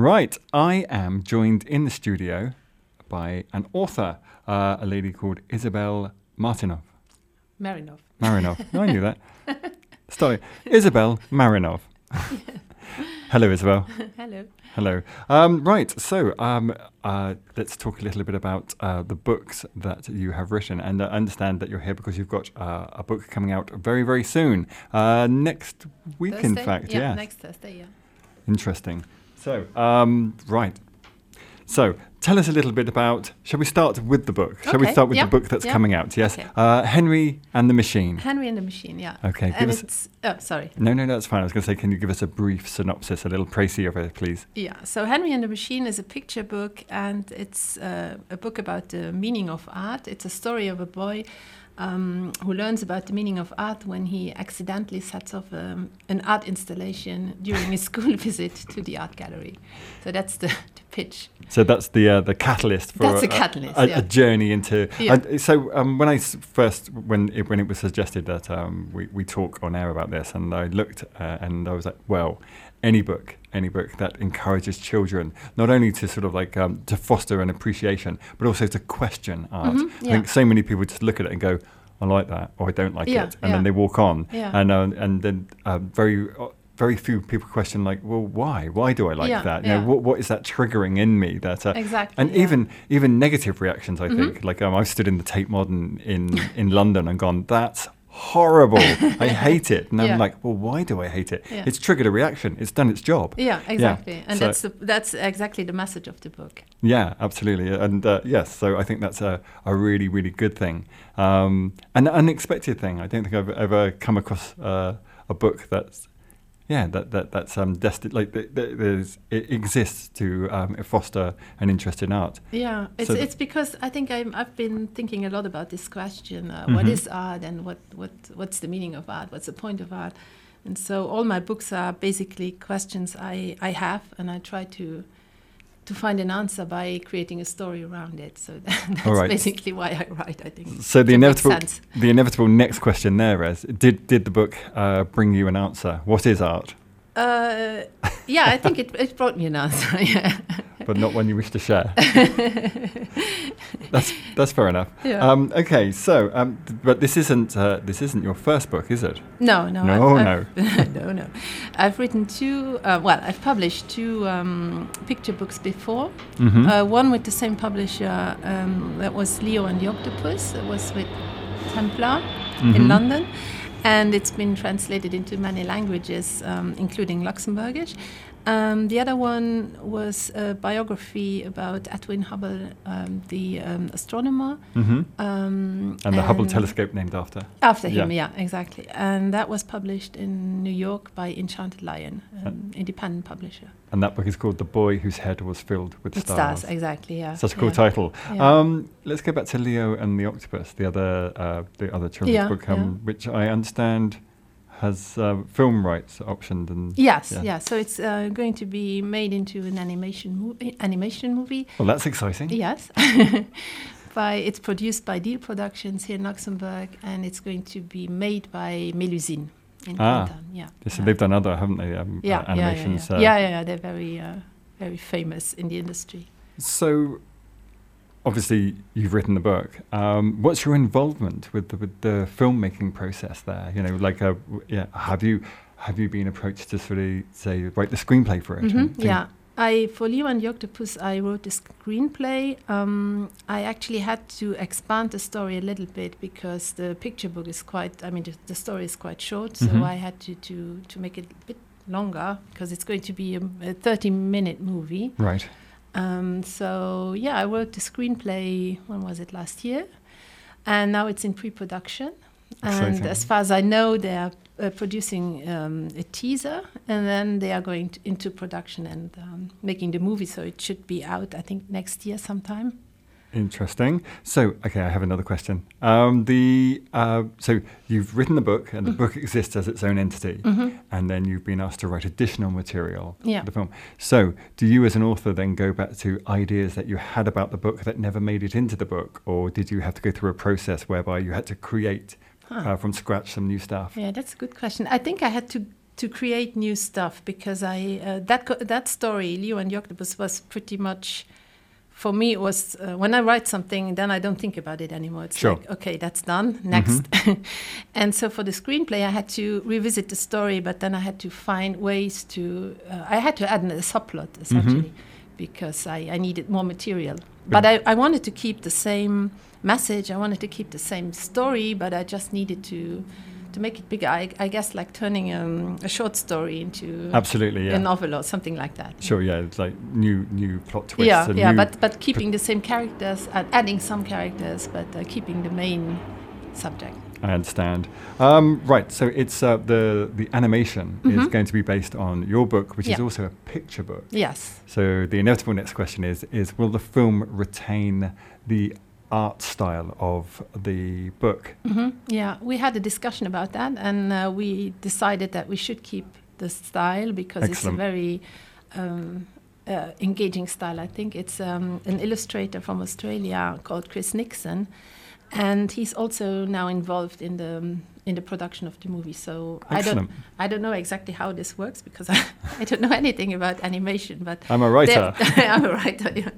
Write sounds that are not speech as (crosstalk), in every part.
Right, I am joined in the studio by an author, uh, a lady called Isabelle Martinov. Marinov. Marinov. (laughs) I knew that. Sorry, Isabelle Marinov. (laughs) Hello, Isabelle. Hello. Hello. Um, right, so um, uh, let's talk a little bit about uh, the books that you have written. And I understand that you're here because you've got uh, a book coming out very, very soon. Uh, next week, in fact. Yeah, yes. next Thursday, yeah. Interesting. So, um, right. So, tell us a little bit about. Shall we start with the book? Shall we start with yeah, the book that's yeah. coming out? Yes. Okay. Uh, Henri and the Machine. Henri and the Machine, yeah. Okay, And it's, oh, sorry. No, no, no, that's fine. I was going to say, can you give us a brief synopsis, a little précis of it, please? Yeah, so Henri and the Machine is a picture book, and it's uh, a book about the meaning of art. It's a story of a boy um, who learns about the meaning of art when he accidentally sets off um, an art installation during his (laughs) school visit to the art gallery. So that's the, (laughs) the pitch. So that's the uh, the catalyst for That's a, the catalyst, a, yeah. a journey into. Yeah. so um, I first when it, when it was suggested that um, we we talk on air about this, and I looked uh, and I was like, well, any book, any book that encourages children not only to sort of like um, to foster an appreciation, but also to question art. Mhm, I think so many people just look at it and go. I like that, or I don't like Yeah, it, and then they walk on, Yeah. and uh, and then uh, very uh, very few people question like, well, why? Why do I like Yeah, that? You know, what what is that triggering in me? That uh, Exactly. and yeah. Mm-hmm. even even negative reactions. I think like um, I've stood in the Tate Modern in in London and gone, that's horrible. I (laughs) hate it. And Yeah. I'm like, well, why do I hate it? Yeah. It's triggered a reaction. It's done its job. Yeah, exactly. And so- that's the, that's exactly the message of the book. Yeah, absolutely. And uh, yes, so I think that's a, a really, really good thing. Um, an unexpected thing. I don't think I've ever come across uh, a book that's, yeah, that, that that's um, destined, like, there's, it exists to um, foster an interest in art. Yeah, it's So it's because I think I'm, I've been thinking a lot about this question: uh, what Mhm. is art, and what what what's the meaning of art? What's the point of art? And so all my books are basically questions I I have, and I try to to find an answer by creating a story around it. So (laughs) that's right. basically why I write. I think. So the inevitable, the inevitable next question there is: Did did the book uh, bring you an answer? What is art? Uh, yeah, I think it, it brought me an answer. (laughs) Yeah. But not one you wish to share. (laughs) that's that's fair enough. Yeah. Um, okay, so um, th- but this isn't uh, this isn't your first book, is it? No, no, No, I've, I've (laughs) no, no. I've written two. Uh, well, I've published two um, picture books before. Mhm. Uh, one with the same publisher um, that was Leo and the Octopus. It was with Templar Mhm. in London, and it's been translated into many languages, um, including Luxembourgish. Um, the other one was a biography about Edwin Hubble, um, the um, astronomer. Mhm. Um, And the Hubble telescope named after. after him, Yeah. yeah. exactly. And that was published in New York by Enchanted Lion, an independent publisher. And that book is called The Boy Whose Head Was Filled with, With Stars. stars, exactly, yeah. Such a cool yeah. title. Yeah. Um, let's go back to Leo and the Octopus, the other uh, the other children's book, um, which I understand has uh, film rights optioned and Yes, Yeah. yeah. So it's uh, going to be made into an animation movie. Animation movie, well, that's exciting. yes. (laughs) by it's produced by Deal Productions here in Luxembourg, and it's going to be made by Melusine in Ah. Canton. Yeah. Yes, yeah. they've done other, haven't they? Um, yeah, uh, yeah, yeah, animations. Yeah, uh, yeah, yeah, yeah. They're very, uh, very famous in the industry. So, obviously, you've written the book. Um, what's your involvement with the, with the filmmaking process there? You know, like, uh, w- yeah, have you have you been approached to sort of say write the screenplay for it? Mhm, yeah. I for Leo and the Octopus, I wrote the screenplay. Um, I actually had to expand the story a little bit because the picture book is quite. I mean, the, the story is quite short, so Mhm. I had to, to to make it a bit longer because it's going to be a, a 30-minute movie. Right. Um, so yeah, I wrote the screenplay. When was it? Last year, and now it's in pre-production. Exciting. And as far as I know, they are uh, producing um, a teaser, and then they are going to, into production and um, making the movie. So it should be out, I think, next year sometime. Interesting. So, okay, I have another question. Um, the uh, so you've written the book, and the Mhm. book exists as its own entity, Mhm. and then you've been asked to write additional material Yeah. for the film. So, do you, as an author, then go back to ideas that you had about the book that never made it into the book, or did you have to go through a process whereby you had to create Huh. uh, from scratch some new stuff? Yeah, that's a good question. I think I had to to create new stuff because I uh, that co- that story Leo and the Octopus was pretty much for me it was uh, when I write something then I don't think about it anymore. It's Sure. like okay that's done next. (laughs) and so for the screenplay I had to revisit the story, but then I had to find ways to uh, I had to add a subplot essentially because I, I needed more material. But I, I wanted to keep the same message. I wanted to keep the same story, but I just needed to to make it bigger. I, I guess like turning um, a short story into Absolutely, a novel or something like that. Sure, yeah. It's like new new plot twists. Yeah, and yeah, but but keeping the same characters, and adding some characters, but uh, keeping the main subject. I understand. Um, right, so it's uh, the the animation is Mhm. going to be based on your book, which is also a picture book. Yes. So the inevitable next question is: is will the film retain the art style of the book? hmm Yeah, we had a discussion about that, and uh, we decided that we should keep the style because Excellent. it's a very um, uh, engaging style. I think it's um, an illustrator from Australia called Chris Nixon, and he's also now involved in the um, in the production of the movie. So I don't I don't know exactly how this works because I, (laughs) I don't know anything about animation, but I'm a writer. (laughs) I'm a writer, yeah.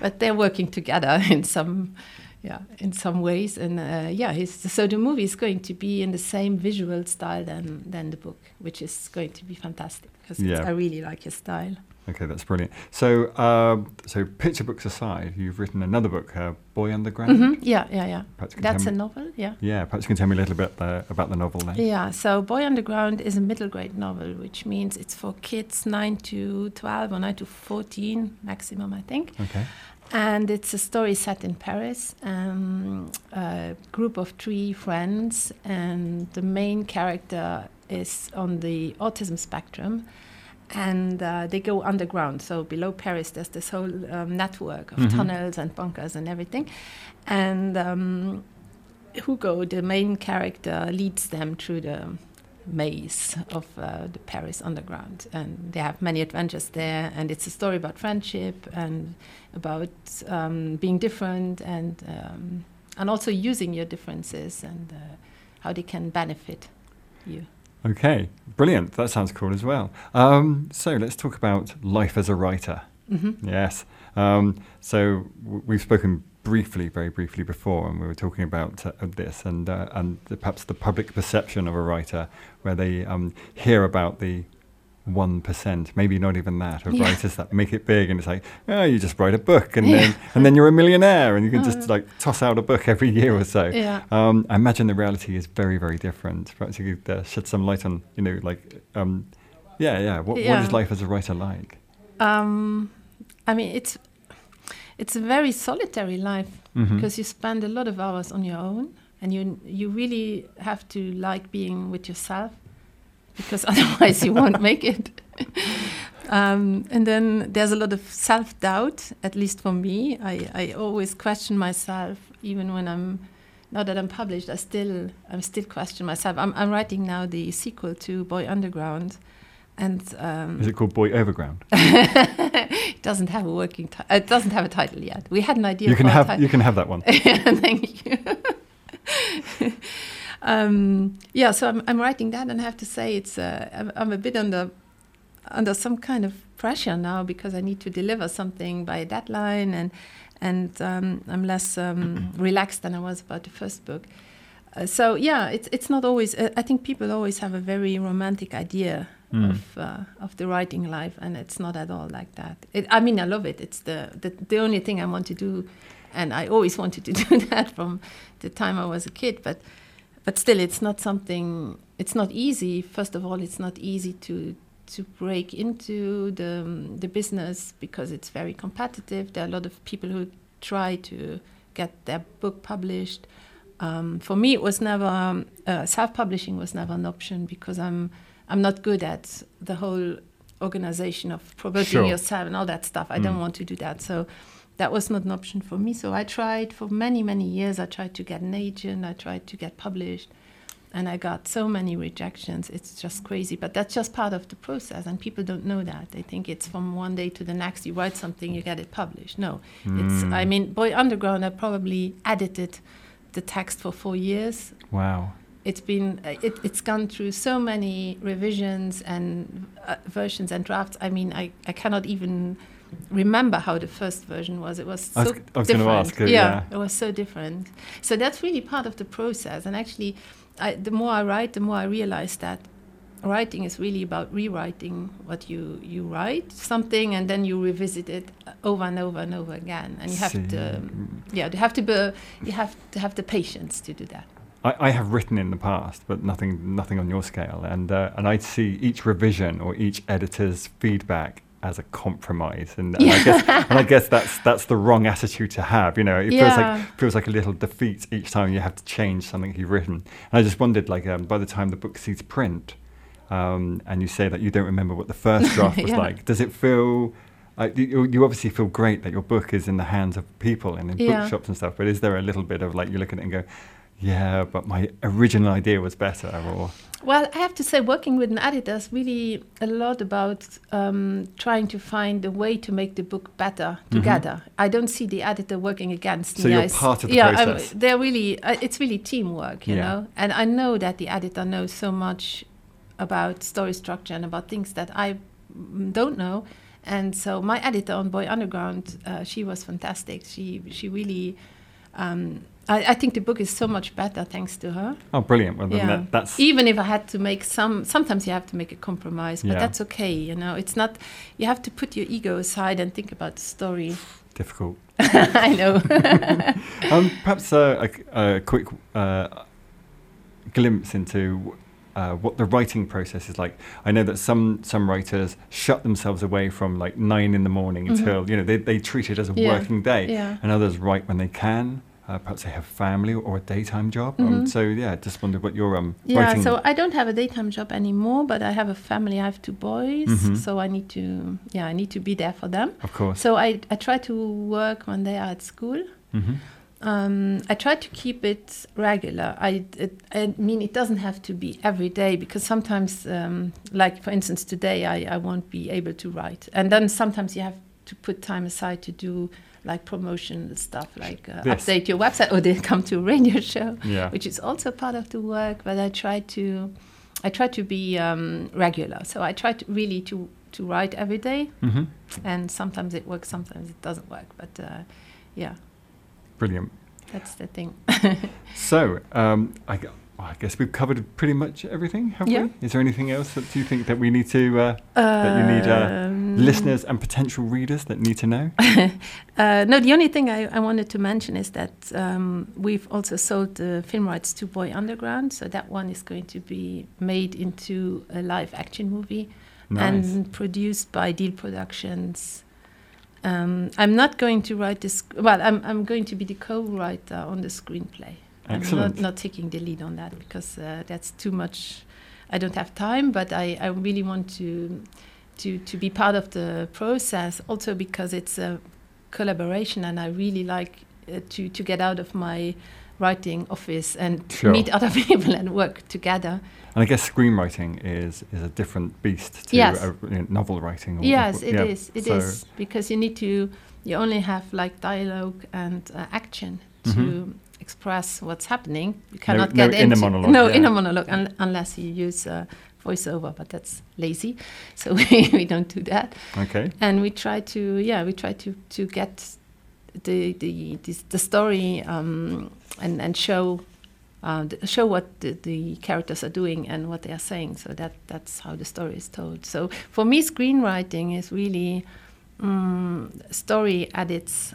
But they're working together (laughs) in some, yeah, in some ways. And uh, yeah, he's, so the movie is going to be in the same visual style than than the book, which is going to be fantastic because Yeah. I really like his style. Okay, that's brilliant. So, um, so picture books aside, you've written another book, uh, Boy Underground. Mhm, Yeah, yeah, yeah. You can That's tell a novel. Yeah. Yeah, perhaps you can tell me a little bit uh, about the novel then. Yeah, so Boy Underground is a middle grade novel, which means it's for kids 9 to 12 or 9 to 14 maximum, I think. Okay. And it's a story set in Paris. Um, a group of three friends, and the main character is on the autism spectrum. And uh, they go underground. So below Paris, there's this whole um, network of Mhm. tunnels and bunkers and everything. And um, Hugo, the main character, leads them through the maze of uh, the Paris underground, and they have many adventures there. And it's a story about friendship and about um, being different, and um, and also using your differences and uh, how they can benefit you. Okay, brilliant. That sounds cool as well. Um, so let's talk about life as a writer. hmm Yes. Um, so w- we've spoken briefly, very briefly before, and we were talking about uh, this and uh, and the, perhaps the public perception of a writer, where they um, hear about the one percent, maybe not even that, of Yeah. writers that make it big, and it's like, oh, you just write a book, and Yeah. then and then you're a millionaire, and you can just Uh. like toss out a book every year or so. Yeah. Um, I imagine the reality is very, very different. Perhaps you could uh, shed some light on, you know, like, um, yeah, yeah. What, what is life as a writer like? Um, I mean, it's it's a very solitary life Mhm. because you spend a lot of hours on your own, and you you really have to like being with yourself, because (laughs) otherwise you won't make it. um, and then there's a lot of self doubt, at least for me. I, I always question myself, even when I'm. Now that I'm published, I still I'm still question myself. I'm, I'm writing now the sequel to Boy Underground, and um, Is it called Boy Overground? (laughs) it doesn't have a working. Ti- it doesn't have a title yet. We had an idea. You can have you can have that one. (laughs) Thank you. Um, yeah, so I'm, I'm writing that, and I have to say it's uh, I'm, I'm a bit under under some kind of pressure now because I need to deliver something by a deadline, and and um, I'm less um, (clears throat) relaxed than I was about the first book. Uh, so yeah, it's it's not always. Uh, I think people always have a very romantic idea Mm. of uh, of the writing life, and it's not at all like that. It, I mean, I love it. It's the, the the only thing I want to do, and I always wanted to (laughs) do that from the time I was a kid. But but still, it's not something. It's not easy. First of all, it's not easy to to break into the the business because it's very competitive. There are a lot of people who try to get their book published. Um, for me, it was never um, uh, self-publishing was never an option because I'm I'm not good at the whole organization of promoting Sure. yourself and all that stuff. I don't Mm. want to do that. So that was not an option for me. So I tried for many, many years. I tried to get an agent. I tried to get published. And I got so many rejections. It's just crazy. But that's just part of the process. And people don't know that. They think it's from one day to the next. You write something, you get it published. No. It's, Mm. I mean, Boy Underground, I probably edited the text for four years Wow. it's been uh, it, it's gone through so many revisions and uh, versions and drafts. I mean, I, I cannot even remember how the first version was. It was so I was, I was different. ask. uh, yeah, it was so different. So that's really part of the process. And actually, I, the more I write, the more I realize that writing is really about rewriting what you you write something and then you revisit it over and over and over again and you have See. to yeah you have to be you have to have the patience to do that I, I have written in the past, but nothing, nothing on your scale. And uh, and I see each revision or each editor's feedback as a compromise, and, and I guess and I guess that's (laughs) that's the wrong attitude to have. You know, it feels like feels like a little defeat each time you have to change something you've written. And I just wondered, like, um, by the time the book sees print, um, and you say that you don't remember what the first (laughs) draft was Yeah. like, does it feel? Like you, you obviously feel great that your book is in the hands of people and in Yeah. bookshops and stuff. But is there a little bit of like you look at it and go, yeah, but my original idea was better, or Well, I have to say, working with an editor is really a lot about um, trying to find a way to make the book better together. I don't see the editor working against Mm-hmm. So me. you're I s- part of the yeah, process. they're really. Uh, it's really teamwork, you Yeah. know. And I know that the editor knows so much about story structure and about things that I mm, don't know. And so my editor on Boy Underground, uh, she was fantastic. She she really. Um, I, I think the book is so much better thanks to her oh, brilliant. Well, then yeah. that, that's even if I had to make some. Sometimes you have to make a compromise, but Yeah. that's okay. You know, it's not. You have to put your ego aside and think about the story. difficult. (laughs) I know. (laughs) um, perhaps uh, a, a quick uh, glimpse into uh, what the writing process is like. I know that some some writers shut themselves away from like nine in the morning Mhm. until you know they, they treat it as a Yeah. working day, yeah. and others write when they can. Uh, perhaps they have family or a daytime job. Um, Mhm. so yeah, just wondered what your um Yeah, writing. so I don't have a daytime job anymore, but I have a family. I have two boys, Mhm. so I need to, yeah, I need to be there for them. of course. So I, I try to work when they are at school. hmm Um, I try to keep it regular. I, it, I mean, it doesn't have to be every day because sometimes, um, like for instance, today I, I won't be able to write. And then sometimes you have to put time aside to do like promotion stuff, like uh, update your website or they (laughs) come to a radio show, Yeah. which is also part of the work. But I try to, I try to be um, regular. So I try to really to, to write every day. hmm And sometimes it works, sometimes it doesn't work. But uh, yeah, Brilliant. that's the thing. (laughs) So, um, I, well, I guess we've covered pretty much everything, have Yeah. we? Is there anything else that you think that we need to, uh, That you need, uh, Um, listeners and potential readers that need to know? (laughs) Uh, no, the only thing I, I wanted to mention is that um, we've also sold the film rights to Boy Underground, so that one is going to be made into a live action movie Nice. and produced by Deal Productions. Um, I'm not going to write this. Well, I'm, I'm going to be the co-writer on the screenplay. I'm not, not taking the lead on that because uh, that's too much. I don't have time, but I, I really want to to to be part of the process. Also because it's a collaboration, and I really like uh, to to get out of my writing office and Sure. meet other (laughs) people and work together. And I guess screenwriting is, is a different beast to Yes. uh, you know, novel writing. Or, yes, it is. yeah. It is So- because you need to. You only have like dialogue and uh, action to Mhm. Express what's happening. You cannot no get inner into monologue, no yeah. inner monologue un- unless you use uh, voiceover, but that's lazy. (laughs) So we, we don't do that. Okay. And we try to yeah we try to to get the the this, the story um, and and show. Uh, show what the, the characters are doing and what they are saying, so that that's how the story is told. So for me, screenwriting is really um, story at its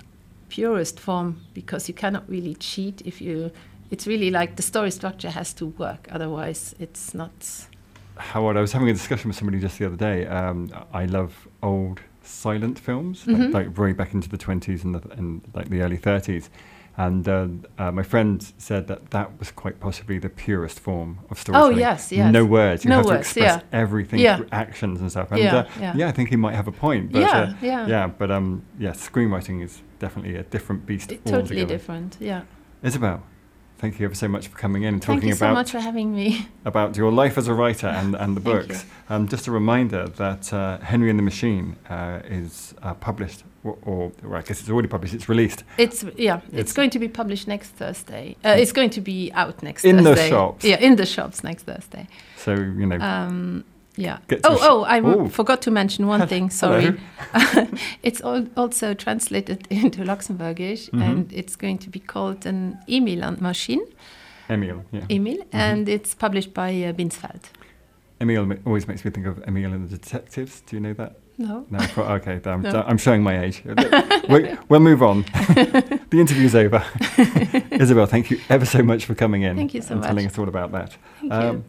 purest form because you cannot really cheat if you. It's really like the story structure has to work, otherwise it's not. Howard, I was having a discussion with somebody just the other day. Um, I love old silent films, Mhm. like, like way back into the 20s and, the, and like the early 30s. And uh, uh, my friend said that that was quite possibly the purest form of storytelling. Oh, yes, yes. No words. You No have words, to express yeah. everything Yeah. through actions and stuff. And Yeah, uh, yeah. I think he might have a point. But, yeah, uh, yeah, yeah, but um, yeah, screenwriting is definitely a different beast It- totally different. Yeah. Isabelle, thank you ever so much for coming in and talking about. Thank you so much for having me. (laughs) about your life as a writer and, and the (laughs) books. Um, just a reminder that uh, Henri and the Machine uh, is uh, published, or, or well, I guess it's already published. It's released It's yeah, it's, It's- going to be published next Thursday. Uh, it's going to be out next In the shops. Yeah, in the shops next Thursday. so you know. Um, yeah. Oh, oh, I Ooh. forgot to mention one (laughs) thing. Sorry. (laughs) (laughs) it's al- also translated into Luxembourgish, Mhm. and it's going to be called an Emilan machine, Emil, yeah. Emil, Mm-hmm. and it's published by uh, Binsfeld. Emil ma- always makes me think of Emil and the Detectives. Do you know that? No. No, okay, I'm, No. I'm showing my age. we, we'll move on. the interview's over. Isabelle, thank you ever so much for coming in Thank you so much. and telling us all about that. Thank Um, you.